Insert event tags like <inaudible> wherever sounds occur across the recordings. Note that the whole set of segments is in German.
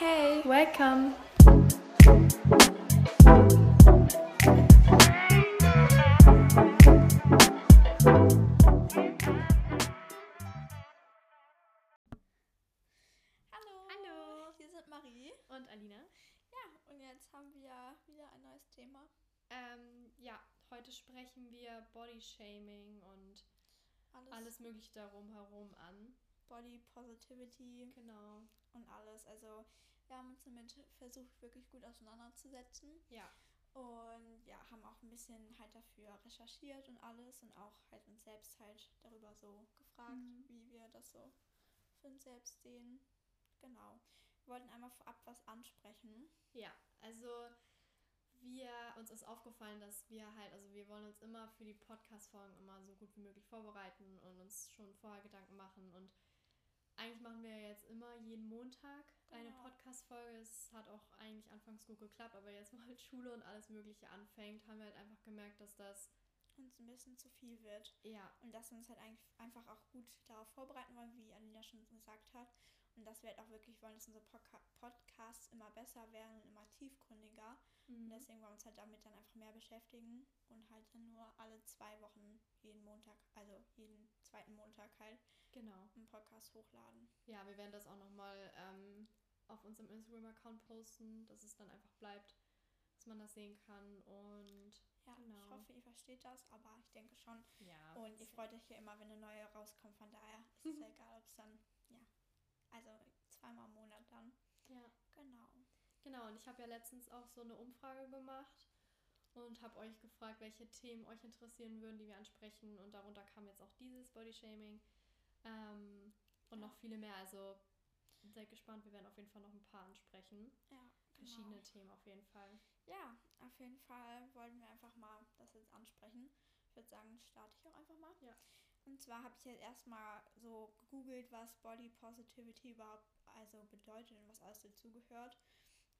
Hey, welcome. Hallo. Hallo. Hier sind Marie. Und Alina? Ja, und jetzt haben wir wieder ein neues Thema. Ähm, ja, heute sprechen wir Bodyshaming und Alles, alles Mögliche darum herum an. Body Positivity Genau. und alles. Also wir haben uns damit versucht, wirklich gut auseinanderzusetzen. Ja. Und ja, haben auch ein bisschen halt dafür recherchiert und alles und auch halt uns selbst halt darüber so gefragt, Mhm. wie wir das so für uns selbst sehen. Genau. Wir wollten einmal vorab was ansprechen. Ja, also wir, uns ist aufgefallen, dass wir halt, also wir wollen uns immer für die Podcast-Folgen immer so gut wie möglich vorbereiten und uns schon vorher Gedanken machen und eigentlich machen wir jetzt immer jeden Montag eine Genau. Podcast-Folge. Es hat auch eigentlich anfangs gut geklappt, aber jetzt, <laughs> wo halt Schule und alles Mögliche anfängt, haben wir halt einfach gemerkt, dass das, uns ein bisschen zu viel wird. ja, Und dass wir uns halt einfach auch gut darauf vorbereiten wollen, wie Alina schon gesagt hat. Und dass wir halt auch wirklich wollen, dass unsere Podca Podcasts immer besser werden und immer tiefgründiger. Und mhm. deswegen wollen wir uns halt damit dann einfach mehr beschäftigen und halt dann nur alle zwei Wochen jeden Montag, also jeden zweiten Montag halt genau. einen Podcast hochladen. Ja, wir werden das auch nochmal ähm, auf unserem Instagram-Account posten, dass es dann einfach bleibt, dass man das sehen kann und Ja, Genau. ich hoffe, ihr versteht das, aber ich denke schon. ja. Und ihr freut euch ja immer, wenn eine neue rauskommt. Von daher <laughs> ist es ja egal, ob es dann, ja, also zweimal im Monat dann. Ja, Genau. genau. Und ich habe ja letztens auch so eine Umfrage gemacht und habe euch gefragt, welche Themen euch interessieren würden, die wir ansprechen. Und darunter kam jetzt auch dieses Bodyshaming ähm, und Ja. noch viele mehr. Also seid gespannt, wir werden auf jeden Fall noch ein paar ansprechen. Ja, Verschiedene genau. Themen auf jeden Fall. Ja, auf jeden Fall wollten wir einfach mal das jetzt ansprechen. Ich würde sagen, starte ich auch einfach mal. Ja. Und zwar habe ich jetzt erstmal so gegoogelt, was Body Positivity überhaupt also bedeutet und was alles dazugehört.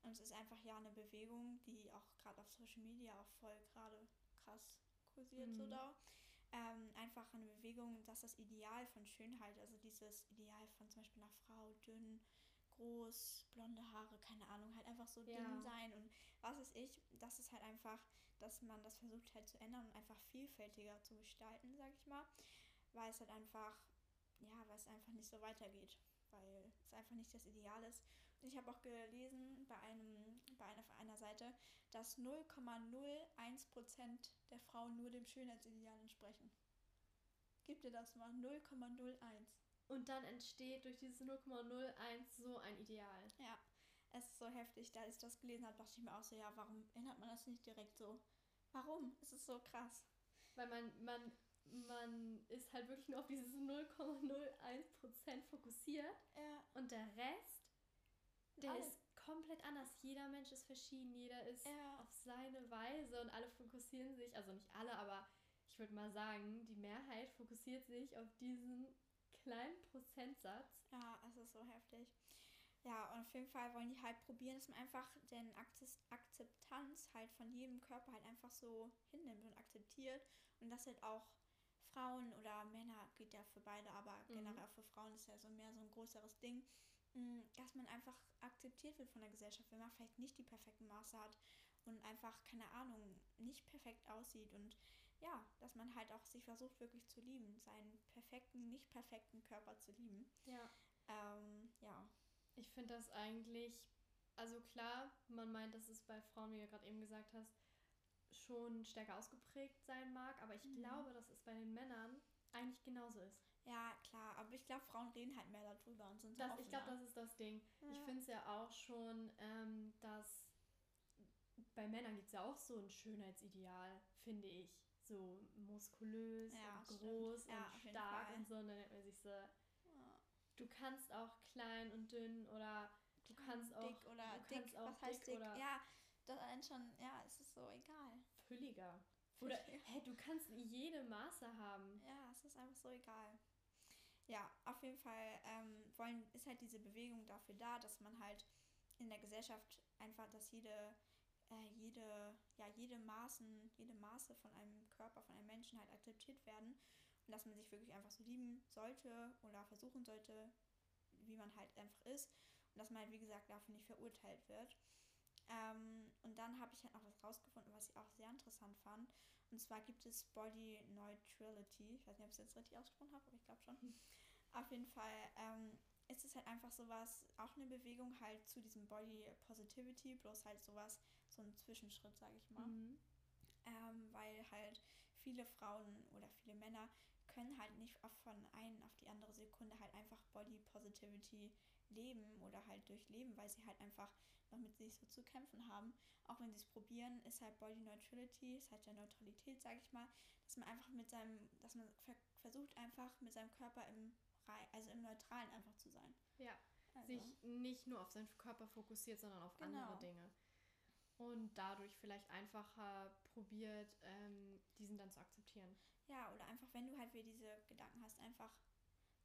Und es ist einfach ja eine Bewegung, die auch gerade auf Social Media auch voll gerade krass kursiert so Mhm. da. Ähm, einfach eine Bewegung, dass das Ideal von Schönheit, also dieses Ideal von zum Beispiel einer Frau, dünn, groß, blonde Haare, keine Ahnung, halt einfach so Ja. dünn sein und was ist ich, das ist halt einfach, dass man das versucht halt zu ändern und einfach vielfältiger zu gestalten, sag ich mal, weil es halt einfach, ja, weil es einfach nicht so weitergeht, weil es einfach nicht das Ideal ist. Und ich habe auch gelesen bei einem, bei einer, auf einer Seite, dass 0,01% der Frauen nur dem Schönheitsideal entsprechen. Gib dir das mal, 0,01. Und dann entsteht durch dieses 0,01 so ein Ideal. Ja, es ist so heftig. Da ich das gelesen habe, dachte ich mir auch so, ja, warum ändert man das nicht direkt so? Warum? Es ist so krass. Weil man, man, man ist halt wirklich nur auf dieses 0,01% fokussiert Ja, und der Rest, der Alle. ist komplett anders. Jeder Mensch ist verschieden, jeder ist Ja. auf seine Weise und alle fokussieren sich, also nicht alle, aber ich würde mal sagen, die Mehrheit fokussiert sich auf diesen kleinen Prozentsatz. ja, es ist so heftig. Ja, und auf jeden Fall wollen die halt probieren, dass man einfach den Akzeptanz halt von jedem Körper halt einfach so hinnimmt und akzeptiert. Und dass halt auch Frauen oder Männer, geht ja für beide, aber Mhm. generell für Frauen ist ja so mehr so ein größeres Ding, dass man einfach akzeptiert wird von der Gesellschaft, wenn man vielleicht nicht die perfekten Maße hat und einfach, keine Ahnung, nicht perfekt aussieht und ja, dass man halt auch sich versucht wirklich zu lieben, seinen perfekten, nicht perfekten Körper zu lieben. Ja. Ähm, ja. Ich finde das eigentlich, also klar, man meint, dass es bei Frauen, wie du gerade eben gesagt hast, schon stärker ausgeprägt sein mag, aber ich Mhm. glaube, dass es bei den Männern eigentlich genauso ist. Ja, klar, aber ich glaube, Frauen reden halt mehr darüber und sind so Das, ich glaube, das ist das Ding. Ich Ja. finde es ja auch schon, ähm, dass bei Männern gibt es ja auch so ein Schönheitsideal, finde ich. So muskulös Ja, und groß Ja, und stark und so. Und dann denkt man sich so, du kannst auch klein und dünn oder du kannst auch dick oder du dick, kannst auch was heißt dick dick? oder Ja, das allein schon, ja, es ist so egal. fülliger. <laughs> Oder, hey, du kannst jede Maße haben. Ja, es ist einfach so egal. Ja, auf jeden Fall ähm, wollen, ist halt diese Bewegung dafür da, dass man halt in der Gesellschaft einfach, dass jede, äh, jede, ja, jede Maßen, jede Maße von einem Körper, von einem Menschen halt akzeptiert werden und dass man sich wirklich einfach so lieben sollte oder versuchen sollte, wie man halt einfach ist und dass man halt, wie gesagt, dafür nicht verurteilt wird. Ähm, und dann habe ich halt noch was rausgefunden, was ich auch sehr interessant fand. Und zwar gibt es Body Neutrality. Ich weiß nicht, ob ich es jetzt richtig ausgesprochen habe, aber ich glaube schon. <laughs> Auf jeden Fall ähm, ist es halt einfach sowas, auch eine Bewegung halt zu diesem Body Positivity, bloß halt sowas, so ein Zwischenschritt, sage ich mal. Mhm. Ähm, weil halt viele Frauen oder viele Männer können halt nicht von einer auf die andere Sekunde halt einfach Body Positivity leben oder halt durchleben, weil sie halt einfach noch mit sich so zu kämpfen haben. Auch wenn sie es probieren, ist halt Body Neutrality, ist halt ja Neutralität, sage ich mal, dass man einfach mit seinem, dass man versucht einfach mit seinem Körper im also im Neutralen einfach zu sein. Ja. Also. Sich nicht nur auf seinen Körper fokussiert, sondern auf genau. andere Dinge. Und dadurch vielleicht einfacher probiert, ähm, diesen dann zu akzeptieren. Ja, oder einfach, wenn du halt wieder diese Gedanken hast, einfach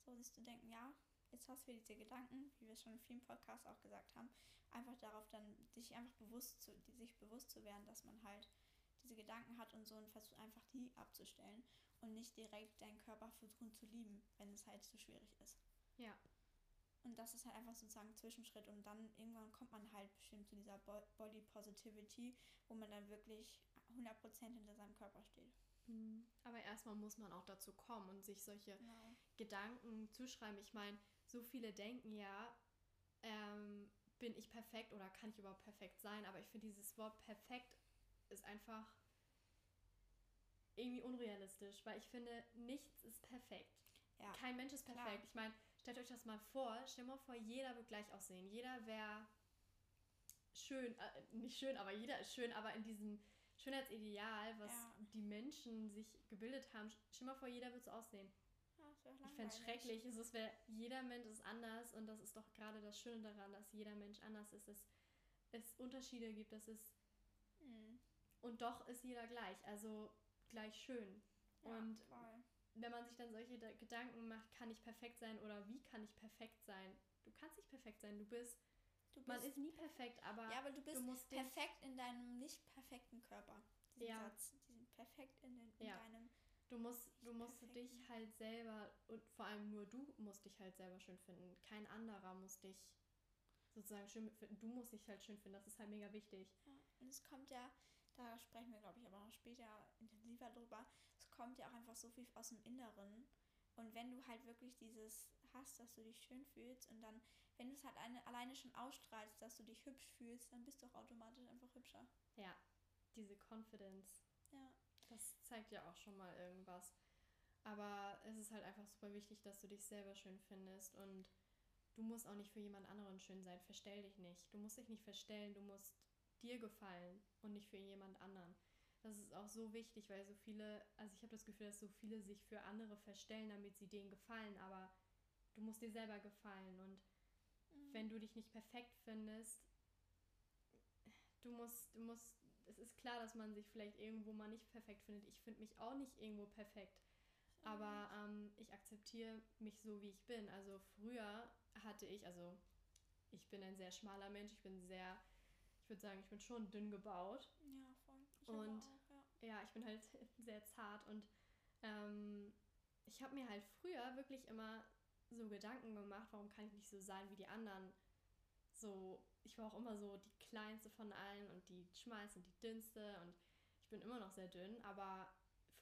so siehst du denken, ja, jetzt hast du wieder diese Gedanken, wie wir es schon in vielen Podcasts auch gesagt haben, einfach darauf dann, dich einfach bewusst zu, sich bewusst zu werden, dass man halt diese Gedanken hat und so und versucht einfach die abzustellen und nicht direkt deinen Körper versuchen zu lieben, wenn es halt zu schwierig ist. Ja. Und das ist halt einfach sozusagen ein Zwischenschritt und dann irgendwann kommt man halt bestimmt zu dieser Body Positivity, wo man dann wirklich 100% hinter seinem Körper steht. Mhm. Aber erstmal muss man auch dazu kommen und sich solche genau. Gedanken zuschreiben. Ich meine, so viele denken ja, ähm, bin ich perfekt oder kann ich überhaupt perfekt sein? Aber ich finde, dieses Wort perfekt ist einfach irgendwie unrealistisch, weil ich finde, nichts ist perfekt. Ja, Kein Mensch ist perfekt. Klar. Ich meine, stellt euch das mal vor, stellt mal vor, jeder wird gleich aussehen. Jeder wäre schön, äh, nicht schön, aber jeder ist schön, aber in diesem Schönheitsideal, was ja. die Menschen sich gebildet haben, stell mal vor, jeder wird so aussehen. Ja, ich fände es schrecklich. Es wäre, jeder Mensch ist anders und das ist doch gerade das Schöne daran, dass jeder Mensch anders ist. Dass es Unterschiede gibt, dass es. Mhm. Und doch ist jeder gleich. Also gleich schön. Ja, und voll. wenn man sich dann solche Gedanken macht, kann ich perfekt sein oder wie kann ich perfekt sein? Du kannst nicht perfekt sein, du bist. Du man ist nie perfekt, aber. Ja, aber du bist du perfekt in deinem nicht perfekten Körper. Diesen ja. Satz. Diesen perfekt in, den, in ja. deinem. Du musst, du musst dich halt selber und vor allem nur du musst dich halt selber schön finden. Kein anderer muss dich sozusagen schön finden. Du musst dich halt schön finden. Das ist halt mega wichtig. Ja, und es kommt ja da sprechen wir, glaube ich, aber noch später intensiver drüber. Es kommt ja auch einfach so viel aus dem Inneren. Und wenn du halt wirklich dieses hast, dass du dich schön fühlst und dann, wenn du es halt eine, alleine schon ausstrahlst, dass du dich hübsch fühlst, dann bist du auch automatisch einfach hübscher. Ja, diese Confidence. Ja. Das zeigt ja auch schon mal irgendwas. Aber es ist halt einfach super wichtig, dass du dich selber schön findest und du musst auch nicht für jemand anderen schön sein. Verstell dich nicht. Du musst dich nicht verstellen, du musst dir gefallen und nicht für jemand anderen. Das ist auch so wichtig, weil so viele, also ich habe das Gefühl, dass so viele sich für andere verstellen, damit sie denen gefallen, aber du musst dir selber gefallen und mhm. wenn du dich nicht perfekt findest, du musst, du musst, es ist klar, dass man sich vielleicht irgendwo mal nicht perfekt findet. Ich finde mich auch nicht irgendwo perfekt, aber ähm, ich akzeptiere mich so, wie ich bin. Also früher hatte ich, also ich bin ein sehr schmaler Mensch, ich bin sehr ich würde sagen, ich bin schon dünn gebaut. Ja, voll. Ich und auch, ja. ja. ich bin halt <laughs> sehr zart und ähm, ich habe mir halt früher wirklich immer so Gedanken gemacht, warum kann ich nicht so sein wie die anderen. So, ich war auch immer so die kleinste von allen und die schmalste und die dünnste und ich bin immer noch sehr dünn, aber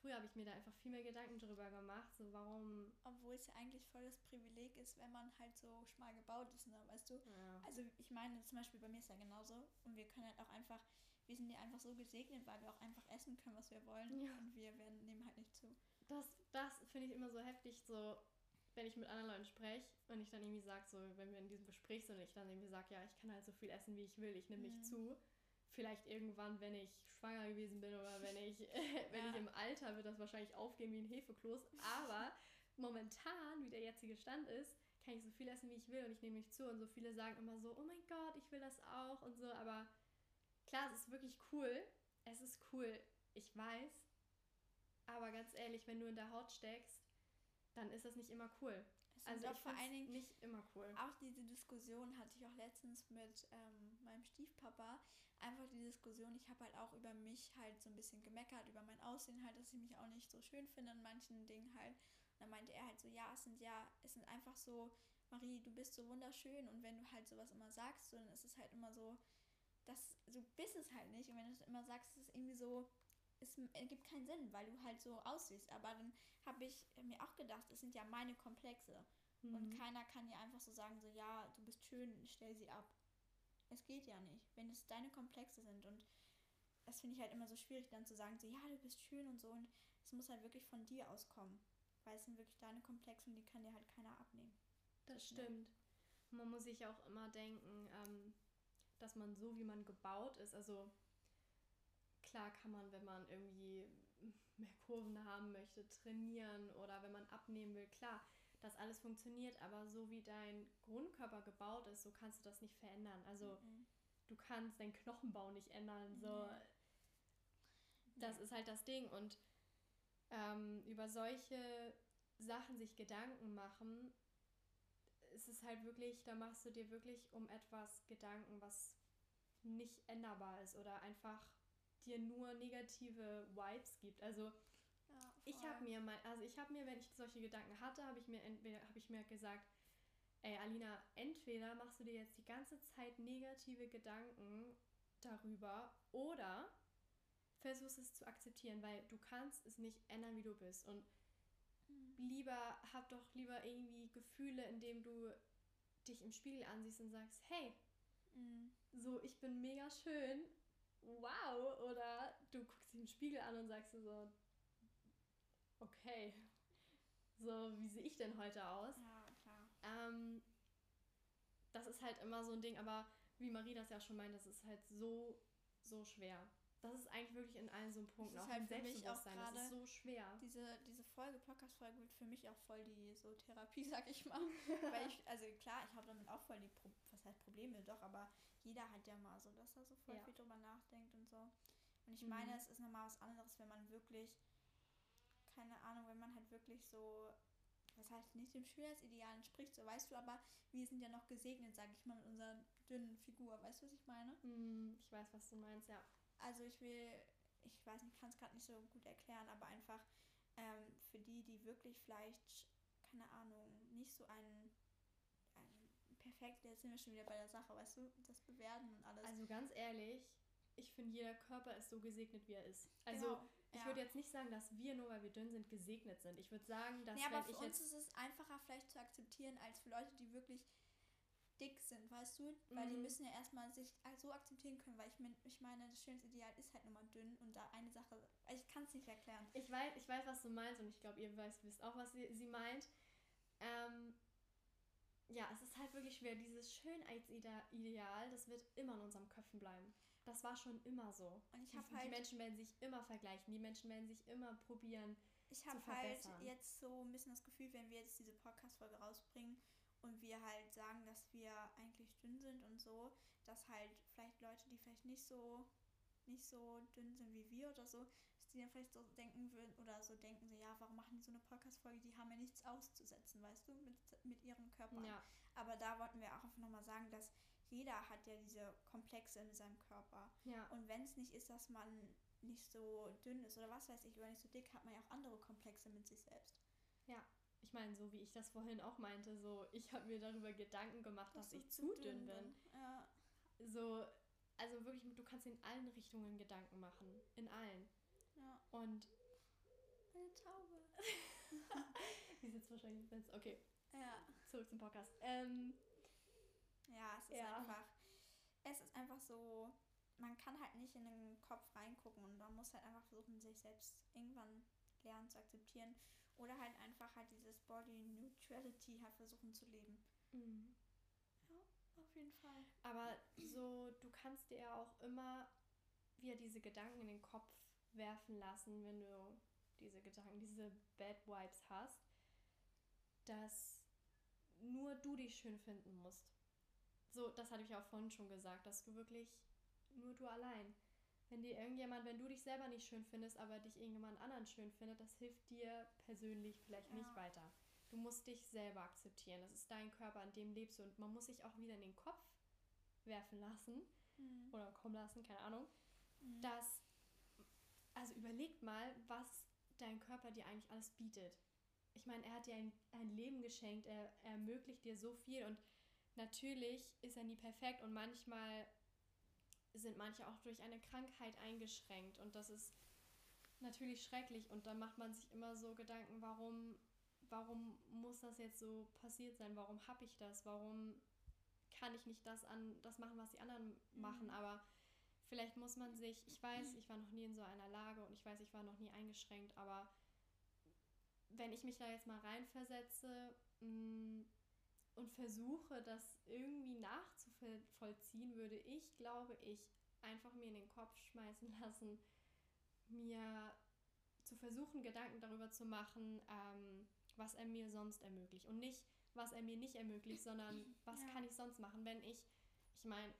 früher habe ich mir da einfach viel mehr Gedanken drüber gemacht, so warum. Obwohl es ja eigentlich voll das Privileg ist, wenn man halt so schmal gebaut ist, ne, weißt du? Ja. Also ich meine, zum Beispiel bei mir ist ja genauso und wir können halt auch einfach, wir sind ja einfach so gesegnet, weil wir auch einfach essen können, was wir wollen ja. und wir werden, nehmen halt nicht zu. Das, das finde ich immer so heftig, so wenn ich mit anderen Leuten spreche und ich dann irgendwie sage, so wenn wir in diesem Gespräch sind und ich dann irgendwie sage, ja, ich kann halt so viel essen, wie ich will, ich nehme mhm. mich zu vielleicht irgendwann, wenn ich schwanger gewesen bin oder wenn ich, <laughs> wenn ja. ich im Alter wird das wahrscheinlich aufgehen wie ein Hefekloß. Aber momentan, wie der jetzige Stand ist, kann ich so viel essen, wie ich will und ich nehme mich zu. Und so viele sagen immer so, oh mein Gott, ich will das auch und so. Aber klar, es ist wirklich cool. Es ist cool, ich weiß. Aber ganz ehrlich, wenn du in der Haut steckst, dann ist das nicht immer cool. Es also ich vor allen Dingen nicht immer cool. Auch diese Diskussion hatte ich auch letztens mit ähm, meinem Stiefpapa, einfach die Diskussion, ich habe halt auch über mich halt so ein bisschen gemeckert, über mein Aussehen halt, dass ich mich auch nicht so schön finde in manchen Dingen halt. Und dann meinte er halt so, ja, es sind ja, es sind einfach so, Marie, du bist so wunderschön und wenn du halt sowas immer sagst, dann ist es halt immer so, dass du bist es halt nicht und wenn du es immer sagst, ist es irgendwie so, es ergibt keinen Sinn, weil du halt so aussiehst. Aber dann habe ich mir auch gedacht, es sind ja meine Komplexe. Mhm. Und keiner kann dir einfach so sagen, so ja, du bist schön, stell sie ab. Es geht ja nicht, wenn es deine Komplexe sind. Und das finde ich halt immer so schwierig, dann zu sagen, so ja, du bist schön und so. Und es muss halt wirklich von dir auskommen. Weil es sind wirklich deine Komplexe und die kann dir halt keiner abnehmen. Das stimmt. Man muss sich auch immer denken, ähm, dass man so, wie man gebaut ist, also klar kann man, wenn man irgendwie mehr Kurven haben möchte, trainieren oder wenn man abnehmen will, klar, das alles funktioniert, aber so wie dein Grundkörper gebaut ist, so kannst du das nicht verändern. Also mhm. du kannst deinen Knochenbau nicht ändern. So, mhm. das ist halt das Ding. Und ähm, über solche Sachen sich Gedanken machen, ist es halt wirklich, da machst du dir wirklich um etwas Gedanken, was nicht änderbar ist oder einfach dir nur negative Vibes gibt. Also ja, ich habe mir mal, also ich habe mir, wenn ich solche Gedanken hatte, habe ich mir entweder habe ich mir gesagt, ey Alina, entweder machst du dir jetzt die ganze Zeit negative Gedanken darüber oder versuchst es zu akzeptieren, weil du kannst es nicht ändern, wie du bist und mhm. lieber hab doch lieber irgendwie Gefühle, indem du dich im Spiegel ansiehst und sagst, hey, mhm. so ich bin mega schön wow, oder du guckst dich im Spiegel an und sagst so, okay, so, wie sehe ich denn heute aus? Ja, klar. Ähm, das ist halt immer so ein Ding, aber wie Marie das ja schon meint, das ist halt so, so schwer. Das ist eigentlich wirklich in allen so ein Punkt. Auch halt Selbstbewusstsein, auch das ist so schwer. Diese, diese Folge, Podcast-Folge wird für mich auch voll die so Therapie, <laughs> sag ich mal. Weil ich, also klar, ich habe damit auch voll die, Pro was heißt Probleme, doch, aber jeder hat ja mal so, dass er so voll ja. viel drüber nachdenkt und so. Und ich mhm. meine, es ist nochmal was anderes, wenn man wirklich, keine Ahnung, wenn man halt wirklich so, was heißt nicht dem Schönheitsideal entspricht, so weißt du, aber wir sind ja noch gesegnet, sag ich mal, mit unserer dünnen Figur, weißt du, was ich meine? Mhm, ich weiß, was du meinst, ja. Also ich will, ich weiß nicht, kann es gerade nicht so gut erklären, aber einfach ähm, für die, die wirklich vielleicht, keine Ahnung, nicht so einen perfekt, jetzt sind wir schon wieder bei der Sache, weißt du, das Bewerten und alles. Also ganz ehrlich, ich finde, jeder Körper ist so gesegnet, wie er ist. Also genau, ich ja. würde jetzt nicht sagen, dass wir nur, weil wir dünn sind, gesegnet sind. Ich würde sagen, dass nee, aber für uns ist es einfacher vielleicht zu akzeptieren, als für Leute, die wirklich dick sind, weißt du? Weil mhm. die müssen ja erstmal sich so akzeptieren können, weil ich, mein, ich meine, das schönste Ideal ist halt nur mal dünn und da eine Sache, ich kann es nicht erklären. Ich weiß, ich weiß, was du meinst und ich glaube, ihr weißt, wisst auch, was sie, sie meint. Ähm, ja, es ist halt wirklich schwer. Dieses Schönheitsideal, das wird immer in unseren Köpfen bleiben. Das war schon immer so. Und ich habe halt. Die Menschen werden sich immer vergleichen. Die Menschen werden sich immer probieren. Ich habe halt jetzt so ein bisschen das Gefühl, wenn wir jetzt diese Podcast-Folge rausbringen und wir halt sagen, dass wir eigentlich dünn sind und so, dass halt vielleicht Leute, die vielleicht nicht so nicht so dünn sind wie wir oder so, die dann vielleicht so denken würden oder so denken, so, ja, warum machen die so eine Podcast-Folge? Die haben ja nichts auszusetzen, weißt du, mit, mit ihrem Körper. Ja. Aber da wollten wir auch einfach nochmal sagen, dass jeder hat ja diese Komplexe in seinem Körper. Ja. Und wenn es nicht ist, dass man nicht so dünn ist oder was weiß ich, oder nicht so dick, hat man ja auch andere Komplexe mit sich selbst. Ja, ich meine, so wie ich das vorhin auch meinte, so ich habe mir darüber Gedanken gemacht, dass, dass ich zu dünn, dünn bin. Ja. So, also wirklich, du kannst in allen Richtungen Gedanken machen. In allen. Ja. Und. Eine Taube. <laughs> Die sitzt wahrscheinlich im Okay. Ja. Zurück zum Podcast. Ähm, ja, es ist ja. einfach. Es ist einfach so. Man kann halt nicht in den Kopf reingucken und man muss halt einfach versuchen, sich selbst irgendwann lernen zu akzeptieren. Oder halt einfach halt dieses Body Neutrality halt versuchen zu leben. Mhm. Ja, auf jeden Fall. Aber so, du kannst dir ja auch immer wieder diese Gedanken in den Kopf werfen lassen, wenn du diese Gedanken, diese Bad Vibes hast, dass nur du dich schön finden musst. So, das hatte ich auch vorhin schon gesagt, dass du wirklich nur du allein. Wenn dir irgendjemand, wenn du dich selber nicht schön findest, aber dich irgendjemand anderen schön findet, das hilft dir persönlich vielleicht ja. nicht weiter. Du musst dich selber akzeptieren. Das ist dein Körper, an dem lebst du. Und man muss sich auch wieder in den Kopf werfen lassen mhm. oder kommen lassen, keine Ahnung, mhm. dass also überleg mal, was dein Körper dir eigentlich alles bietet. ich meine, er hat dir ein, ein Leben geschenkt, er, er ermöglicht dir so viel und natürlich ist er nie perfekt und manchmal sind manche auch durch eine Krankheit eingeschränkt und das ist natürlich schrecklich und dann macht man sich immer so Gedanken, warum, warum muss das jetzt so passiert sein? Warum habe ich das? Warum kann ich nicht das an das machen, was die anderen machen? Mhm. Aber vielleicht muss man sich, ich weiß, ich war noch nie in so einer Lage und ich weiß, ich war noch nie eingeschränkt, aber wenn ich mich da jetzt mal reinversetze mh, mm, und versuche, das irgendwie nachzuvollziehen, würde ich, glaube ich, einfach mir in den Kopf schmeißen <laughs> lassen, mir zu versuchen, Gedanken darüber zu machen, ähm, was er mir sonst ermöglicht. Und nicht, was er mir nicht ermöglicht, sondern <laughs> was ja. kann ich sonst machen, wenn ich, ich meine,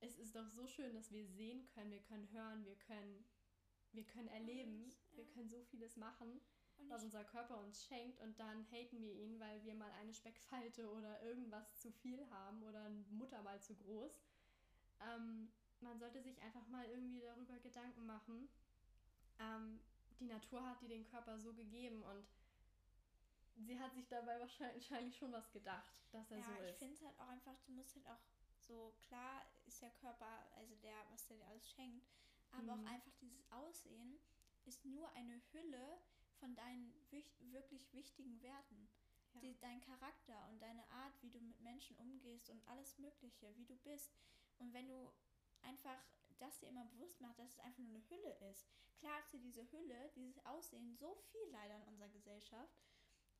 es ist doch so schön, dass wir sehen können, wir können hören, wir können, wir können erleben, ja. wir können so vieles machen was unser Körper uns schenkt und dann haten wir ihn, weil wir mal eine Speckfalte oder irgendwas zu viel haben oder eine Mutter mal zu groß. Ähm, man sollte sich einfach mal irgendwie darüber Gedanken machen. Ähm, die Natur hat dir den Körper so gegeben und sie hat sich dabei wahrscheinlich schon was gedacht, dass er ja, so ist. Ja, ich finde es halt auch einfach, du musst halt auch so, klar ist der Körper, also der, was der dir alles schenkt, aber mhm. auch einfach dieses Aussehen ist nur eine Hülle, von deinen wirklich wichtigen Werten. Ja. Die, dein Charakter und deine Art, wie du mit Menschen umgehst und alles Mögliche, wie du bist. Und wenn du einfach das dir immer bewusst machst, dass es einfach nur eine Hülle ist. Klar ist dir diese Hülle, dieses Aussehen so viel leider in unserer Gesellschaft,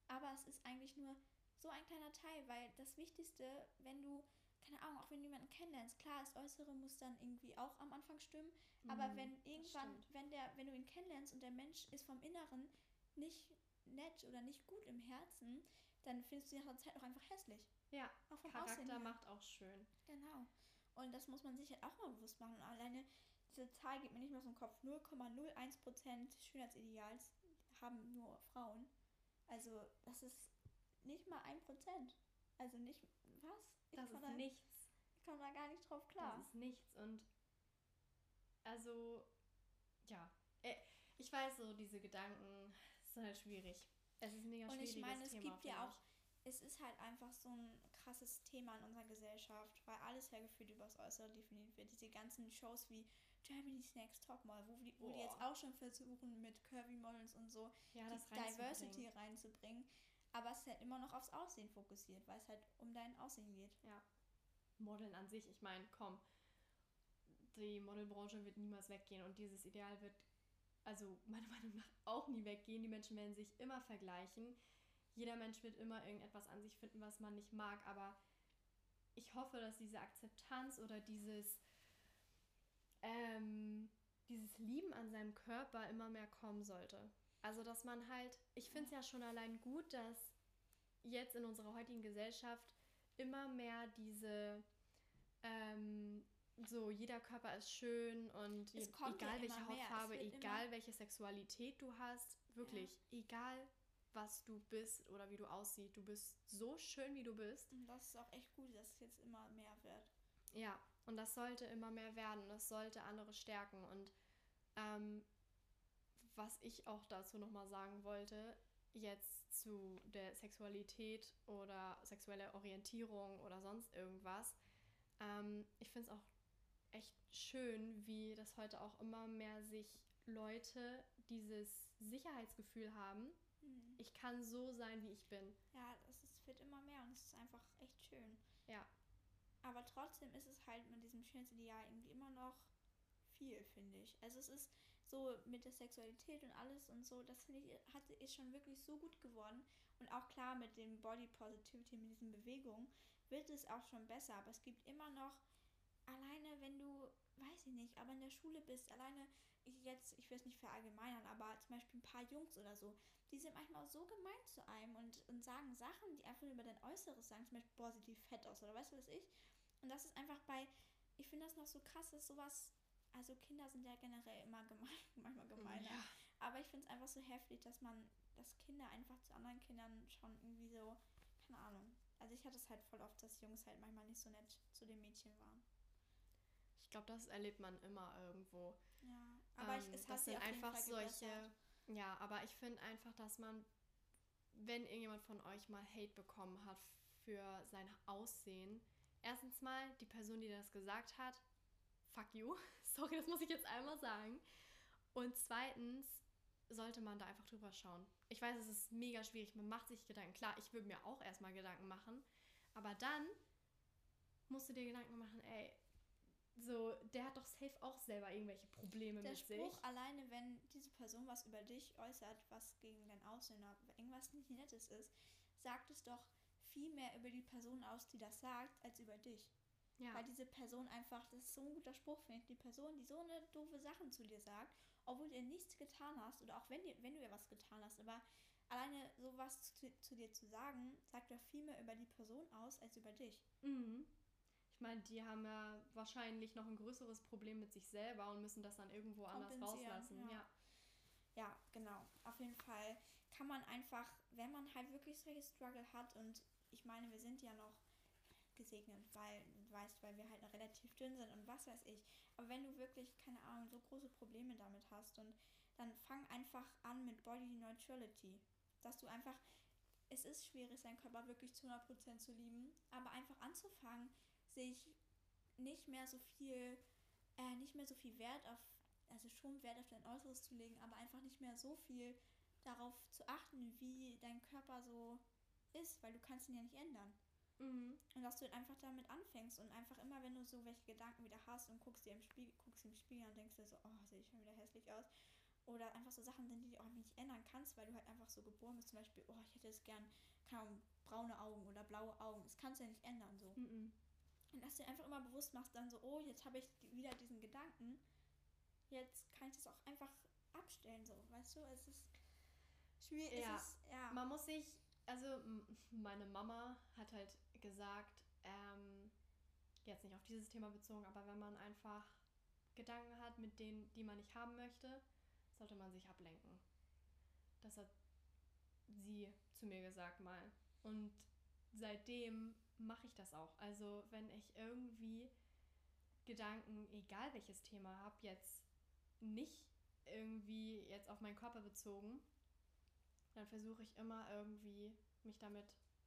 aber es ist eigentlich nur so ein kleiner Teil, weil das Wichtigste, wenn du keine Ahnung, auch wenn du jemanden kennenlernst, klar, das Äußere muss dann irgendwie auch am Anfang stimmen, mhm, aber wenn irgendwann, wenn der, wenn du ihn kennenlernst und der Mensch ist vom Inneren nicht nett oder nicht gut im Herzen, dann findest du nach der Zeit auch einfach hässlich. Ja, auch vom Charakter Aussehen macht auch schön. Genau. Und das muss man sich halt auch mal bewusst machen. Und alleine diese Zahl geht mir nicht mehr aus dem Kopf. 0,01% Schönheitsideals haben nur Frauen. Also das ist nicht mal 1%. Also nicht, was? Ich das ist da, nichts. Ich komme da gar nicht drauf klar. Das ist nichts und also, ja. Äh, ich weiß so, diese Gedanken ist halt schwierig. Es ist mega schwierig. Und ich meine, es Thema, gibt ja auch, es ist halt einfach so ein krasses Thema in unserer Gesellschaft, weil alles hergeführt übers Äußere definiert wird. Diese ganzen Shows wie Germany's Next Topmodel, wo, die, wo die jetzt auch schon versuchen, mit Curvy Models und so ja, die Diversity reinzubringen. Aber es ist halt immer noch aufs Aussehen fokussiert, weil es halt um dein Aussehen geht. Ja. Modeln an sich, ich meine, komm, die Modelbranche wird niemals weggehen und dieses Ideal wird also meiner <laughs> Meinung nach auch nie weggehen. Die Menschen werden sich immer vergleichen. Jeder Mensch wird immer irgendetwas an sich finden, was man nicht mag. Aber ich hoffe, dass diese Akzeptanz oder dieses, ähm, dieses Lieben an seinem Körper immer mehr kommen sollte. Also, dass man halt, ich finde es ja schon allein gut, dass jetzt in unserer heutigen Gesellschaft immer mehr diese ähm, so jeder Körper ist schön und je, egal ja welche Hautfarbe, egal welche Sexualität du hast, wirklich, ja. egal was du bist oder wie du aussiehst, du bist so schön, wie du bist. Und das ist auch echt gut, dass es jetzt immer mehr wird. Ja, und das sollte immer mehr werden, das sollte andere stärken und ähm, was ich auch dazu nochmal sagen wollte, jetzt zu der Sexualität oder sexuelle Orientierung oder sonst irgendwas, ähm, ich finde es auch echt schön, wie das heute auch immer mehr sich Leute dieses Sicherheitsgefühl haben. Mhm. Ich kann so sein, wie ich bin. Ja, es wird immer mehr und es ist einfach echt schön. Ja. Aber trotzdem ist es halt mit diesem Schönheitsideal irgendwie immer noch viel, finde ich. Also es ist so mit der Sexualität und alles und so, das finde ich, hat, ist schon wirklich so gut geworden. Und auch klar mit dem Body Positivity, mit diesen Bewegungen, wird es auch schon besser. Aber es gibt immer noch alleine, wenn du, weiß ich nicht, aber in der Schule bist, alleine, ich jetzt, ich will es nicht verallgemeinern, aber zum Beispiel ein paar Jungs oder so, die sind manchmal so gemein zu einem und, und sagen Sachen, die einfach über dein Äußeres sagen, zum Beispiel, boah, sieht die fett aus oder weißt du was ich? Und das ist einfach bei, ich finde das noch so krass, dass sowas, also Kinder sind ja generell immer gemein, <laughs> manchmal gemeiner, ja. aber ich finde es einfach so heftig, dass man, dass Kinder einfach zu anderen Kindern schon irgendwie so, keine Ahnung, also ich hatte es halt voll oft, dass Jungs halt manchmal nicht so nett zu den Mädchen waren glaube, das erlebt man immer irgendwo. Ja, aber ähm, ich, es das sind einfach solche. Ja, aber ich finde einfach, dass man wenn irgendjemand von euch mal Hate bekommen hat für sein Aussehen, erstens mal, die Person, die das gesagt hat, fuck you. <laughs> Sorry, das muss ich jetzt einmal sagen. Und zweitens sollte man da einfach drüber schauen. Ich weiß, es ist mega schwierig, man macht sich Gedanken. Klar, ich würde mir auch erstmal Gedanken machen, aber dann musst du dir Gedanken machen, ey, so, der hat doch safe auch selber irgendwelche Probleme der mit Spruch sich. alleine, wenn diese Person was über dich äußert, was gegen dein Aussehen oder irgendwas nicht Nettes ist, sagt es doch viel mehr über die Person aus, die das sagt, als über dich. Ja, Weil diese Person einfach, das ist so ein guter Spruch, finde ich, die Person, die so eine doofe Sachen zu dir sagt, obwohl du ihr nichts getan hast oder auch wenn, dir, wenn du ihr was getan hast, aber alleine sowas zu, zu dir zu sagen, sagt doch viel mehr über die Person aus, als über dich. mhm. Ich meine, die haben ja wahrscheinlich noch ein größeres Problem mit sich selber und müssen das dann irgendwo anders rauslassen. ja. Ja. Ja, genau. Auf jeden Fall kann man einfach, wenn man halt wirklich solche Struggle hat und ich meine, wir sind ja noch gesegnet, weil, du weißt, weil wir halt noch relativ dünn sind und was weiß ich. Aber wenn du wirklich, keine Ahnung, so große Probleme damit hast und dann fang einfach an mit Body Neutrality. Dass du einfach, es ist schwierig, seinen Körper wirklich zu 100% zu lieben, aber einfach anzufangen, sich nicht mehr so viel, äh, nicht mehr so viel Wert auf, also schon Wert auf dein Äußeres zu legen, aber einfach nicht mehr so viel darauf zu achten, wie dein Körper so ist, weil du kannst ihn ja nicht ändern. Mhm. Und dass du einfach damit anfängst und einfach immer, wenn du so welche Gedanken wieder hast und guckst dir im Spiegel, guckst im Spiegel und denkst dir so, oh, sehe ich schon wieder hässlich aus. Oder einfach so Sachen sind, die du auch nicht ändern kannst, weil du halt einfach so geboren bist. Zum Beispiel, oh, ich hätte es gern, keine Ahnung, braune Augen oder blaue Augen. Das kannst du ja nicht ändern so. Mhm. Und dass du dir einfach immer bewusst machst, dann so, oh, jetzt habe ich wieder diesen Gedanken. Jetzt kann ich das auch einfach abstellen, so, weißt du? Es ist schwierig. Ja. Ist, ja. Man muss sich, also meine Mama hat halt gesagt, ähm, jetzt nicht auf dieses Thema bezogen, aber wenn man einfach Gedanken hat, mit denen, die man nicht haben möchte, sollte man sich ablenken. Das hat sie zu mir gesagt mal. Und seitdem mache ich das auch. Also wenn ich irgendwie Gedanken, egal welches Thema habe, jetzt nicht irgendwie jetzt auf meinen Körper bezogen, dann versuche ich immer irgendwie mich damit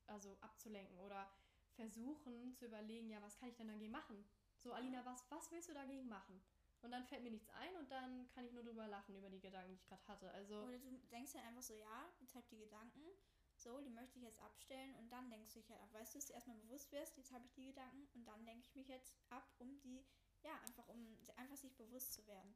also abzulenken oder versuchen zu überlegen, ja, was kann ich denn dagegen machen? So, Alina, was, was willst du dagegen machen? Und dann fällt mir nichts ein und dann kann ich nur drüber lachen über die Gedanken, die ich gerade hatte. Also, Oder du denkst dann einfach so, ja, jetzt hab ich die Gedanken, so, die möchte ich jetzt abstellen und dann denkst du dich halt ab. Weißt du, dass du erstmal bewusst wirst, jetzt habe ich die Gedanken und dann lenke ich mich jetzt ab, um die, ja, einfach um einfach sich bewusst zu werden.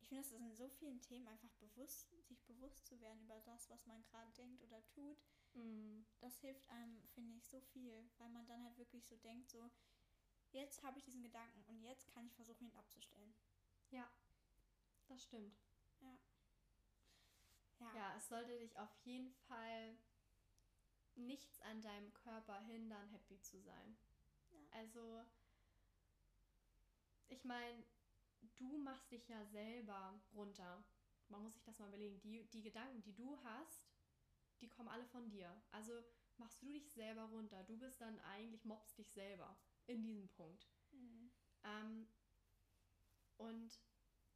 Ich finde, das ist in so vielen Themen einfach bewusst, sich bewusst zu werden über das, was man gerade denkt oder tut. mh, Das hilft einem, finde ich, so viel, weil man dann halt wirklich so denkt, so, jetzt habe ich diesen Gedanken und jetzt kann ich versuchen, ihn abzustellen. ja, das stimmt. Ja. Ja, es sollte dich auf jeden Fall nichts an deinem Körper hindern, happy zu sein. Ja. Also, ich meine, du machst dich ja selber runter. Man muss sich das mal überlegen. Die, die Gedanken, die du hast, die kommen alle von dir. Also machst du dich selber runter. Du bist dann eigentlich, mobst dich selber in diesem Punkt. Mhm. Ähm, und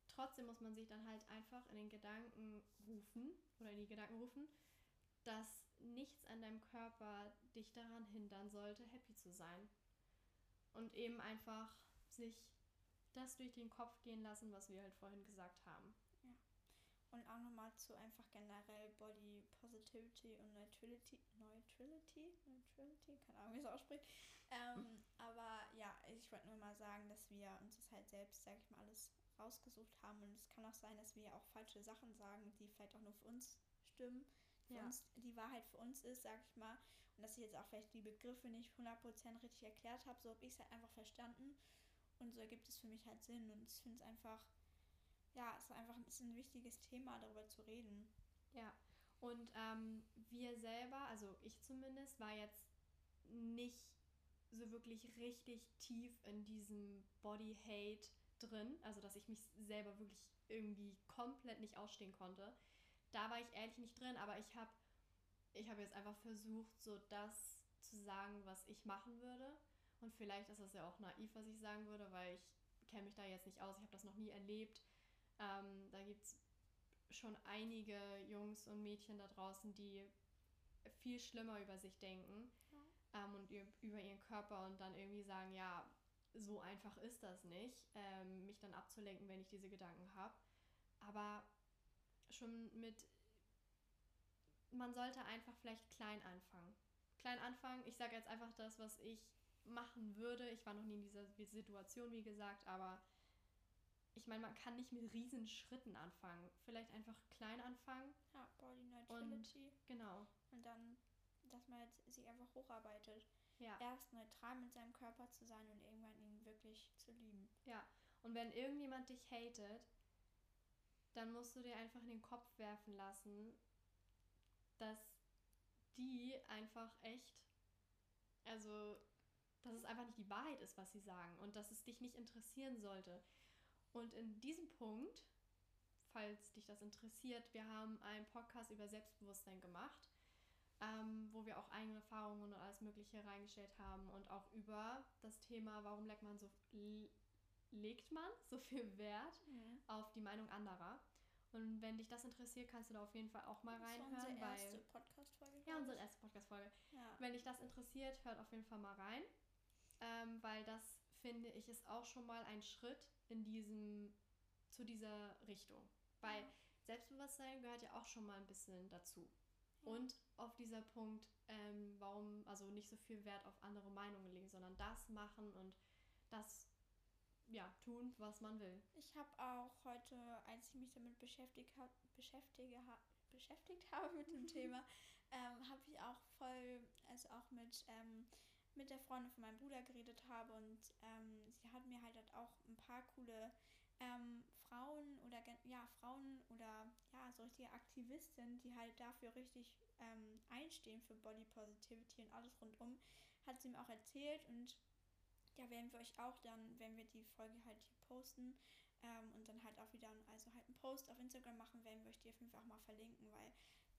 trotzdem muss man sich dann halt einfach in den Gedanken rufen oder in die Gedanken rufen, dass nichts an deinem Körper dich daran hindern sollte, happy zu sein. Und eben einfach sich das durch den Kopf gehen lassen, was wir halt vorhin gesagt haben. Und auch nochmal zu einfach generell Body Positivity und Neutrality. Neutrality? Neutrality? Keine Ahnung, wie es ausspricht. Ähm, aber ja, ich wollte nur mal sagen, dass wir uns das halt selbst, sag ich mal, alles rausgesucht haben. Und es kann auch sein, dass wir auch falsche Sachen sagen, die vielleicht auch nur für uns stimmen. Für Ja. uns die Wahrheit für uns ist, sag ich mal. Und dass ich jetzt auch vielleicht die Begriffe nicht 100% richtig erklärt habe. So habe ich es halt einfach verstanden. Und so ergibt es für mich halt Sinn. Und ich finde es einfach ja, es ist einfach es ist ein wichtiges Thema, darüber zu reden. Ja, und ähm, wir selber, also ich zumindest, war jetzt nicht so wirklich richtig tief in diesem Body Hate drin, also dass ich mich selber wirklich irgendwie komplett nicht ausstehen konnte. Da war ich ehrlich nicht drin, aber ich habe ich habe jetzt einfach versucht, so das zu sagen, was ich machen würde. Und vielleicht ist das ja auch naiv, was ich sagen würde, weil ich kenne mich da jetzt nicht aus, ich habe das noch nie erlebt. Ähm, da gibt es schon einige Jungs und Mädchen da draußen, die viel schlimmer über sich denken Ja. ähm, und über ihren Körper und dann irgendwie sagen, ja, so einfach ist das nicht, ähm, mich dann abzulenken, wenn ich diese Gedanken habe. Aber schon mit, man sollte einfach vielleicht klein anfangen. Klein anfangen, ich sage jetzt einfach das, was ich machen würde. Ich war noch nie in dieser Situation, wie gesagt, aber ich meine, man kann nicht mit riesen Schritten anfangen. Vielleicht einfach klein anfangen. Ja, Body Neutrality. Genau. Und, dann, dass man jetzt sich einfach hocharbeitet. Ja. Erst neutral mit seinem Körper zu sein und irgendwann ihn wirklich zu lieben. Ja. Und wenn irgendjemand dich hatet, dann musst du dir einfach in den Kopf werfen lassen, dass die einfach echt, also, dass es einfach nicht die Wahrheit ist, was sie sagen und dass es dich nicht interessieren sollte. Und in diesem Punkt, falls dich das interessiert, wir haben einen Podcast über Selbstbewusstsein gemacht, ähm, wo wir auch eigene Erfahrungen und alles Mögliche reingestellt haben und auch über das Thema, warum legt man so, legt man <laughs> so viel Wert auf die Meinung anderer. Und wenn dich das interessiert, kannst du da auf jeden Fall auch mal Das war reinhören. unsere erste Podcast-Folge. ja, unsere erste Podcast-Folge. Ja. Wenn dich das interessiert, hört auf jeden Fall mal rein. Ähm, weil das, finde ich, ist auch schon mal ein Schritt in diesem, zu dieser Richtung. Weil Ja. Selbstbewusstsein gehört ja auch schon mal ein bisschen dazu. Ja. Und auf dieser Punkt, ähm, warum also nicht so viel Wert auf andere Meinungen legen, sondern das machen und das ja, tun, was man will. Ich habe auch heute, als ich mich damit beschäftigt, hab, beschäftige, ha, beschäftigt <laughs> habe mit dem Thema, <laughs> ähm, habe ich auch voll, also auch mit, ähm, mit der Freundin von meinem Bruder geredet habe und ähm, sie hat mir halt, halt auch ein paar coole ähm, Frauen oder ja, Frauen oder ja, so richtige Aktivistinnen, die halt dafür richtig ähm, einstehen für Body Positivity und alles rundum, hat sie mir auch erzählt und ja, werden wir euch auch dann, wenn wir die Folge halt hier posten ähm, und dann halt auch wieder, also halt einen Post auf Instagram machen, werden wir euch die auf jeden Fall auch mal verlinken, weil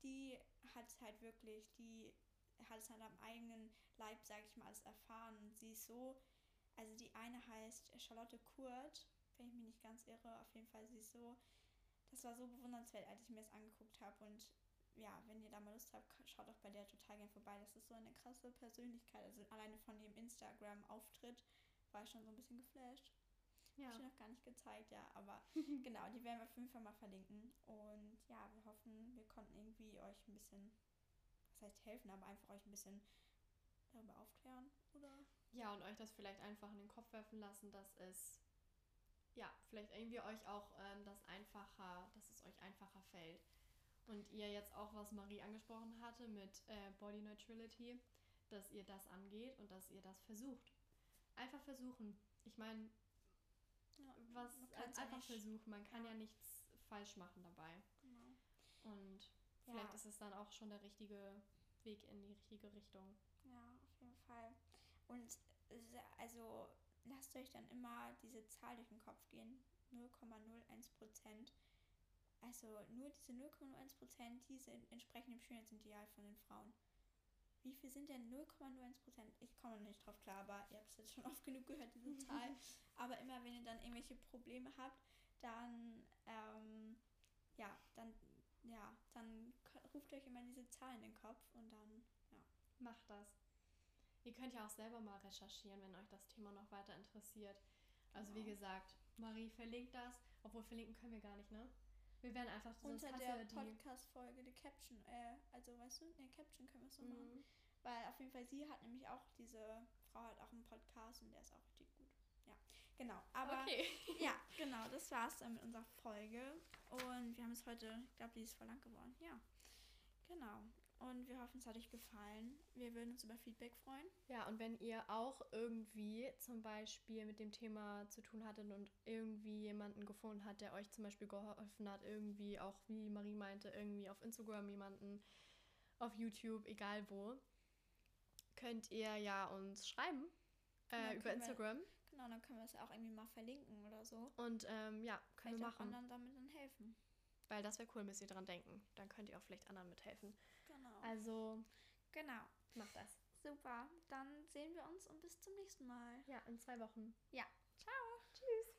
die hat halt wirklich, die hat es halt am eigenen Leib, sag ich mal, alles erfahren. Sie ist so, also die eine heißt Charlotte Kurt, wenn ich mich nicht ganz irre, auf jeden Fall, sie ist so, das war so bewundernswert, als ich mir das angeguckt habe und ja, wenn ihr da mal Lust habt, schaut auch bei der total gern vorbei. Das ist so eine krasse Persönlichkeit. Also alleine von ihrem Instagram-Auftritt war ich schon so ein bisschen geflasht. Ja. Hab ich noch gar nicht gezeigt, ja. Aber <laughs> genau, die werden wir auf jeden Fall mal verlinken. Und ja, wir hoffen, wir konnten irgendwie euch ein bisschen, was heißt helfen, aber einfach euch ein bisschen darüber aufklären, oder? Ja, und euch das vielleicht einfach in den Kopf werfen lassen, dass es, ja, vielleicht irgendwie euch auch ähm, das einfacher, dass es euch einfacher fällt. Und ihr jetzt auch, was Marie angesprochen hatte mit äh, Body Neutrality, dass ihr das angeht und dass ihr das versucht. Einfach versuchen. Ich meine, Ja, was man äh, ja einfach nicht- versuchen. Man kann ja. ja nichts falsch machen dabei. Genau. Und Ja. vielleicht ist es dann auch schon der richtige Weg in die richtige Richtung. Ja, auf jeden Fall. Und also lasst euch dann immer diese Zahl durch den Kopf gehen. 0,01 Prozent. Also nur diese 0,01 Prozent, diese entsprechen dem Schönheitsideal von den Frauen. Wie viel sind denn 0,01 Prozent? Ich komme noch nicht drauf klar, aber ihr habt es jetzt schon oft genug gehört, diese <laughs> Zahl. aber immer wenn ihr dann irgendwelche Probleme habt, dann, ähm, ja, dann, ja, dann ruft euch immer diese Zahl in den Kopf und dann, ja. Macht das. Ihr könnt ja auch selber mal recherchieren, wenn euch das Thema noch weiter interessiert. Also wie Genau. gesagt, Marie verlinkt das, obwohl verlinken können wir gar nicht, ne? Wir werden einfach sonst unter der Podcast-Folge die Caption, äh, also weißt du, eine Caption können wir so machen. Mhm. Weil auf jeden Fall sie hat nämlich auch, diese Frau hat auch einen Podcast und der ist auch richtig gut. Ja, genau. Aber Okay. <laughs> ja, <laughs> genau, das war's dann mit unserer Folge. Und wir haben es heute, ich glaube, die ist voll lang geworden. Ja, genau. Und wir hoffen, es hat euch gefallen. Wir würden uns über Feedback freuen. Ja, und wenn ihr auch irgendwie zum Beispiel mit dem Thema zu tun hattet und irgendwie jemanden gefunden hat, der euch zum Beispiel geholfen hat, irgendwie auch, wie Marie meinte, irgendwie auf Instagram jemanden, auf YouTube, egal wo, könnt ihr ja uns schreiben Ja, äh, können über wir- Instagram. Genau, dann können wir es auch irgendwie mal verlinken oder so. Und ähm, ja, können Vielleicht wir auch machen. anderen damit dann helfen. Weil das wäre cool, müsst ihr dran denken. Dann könnt ihr auch vielleicht anderen mithelfen. Also. Genau. Mach das. Super. Dann sehen wir uns und bis zum nächsten Mal. Ja, in zwei Wochen. Ja. Ciao. Tschüss.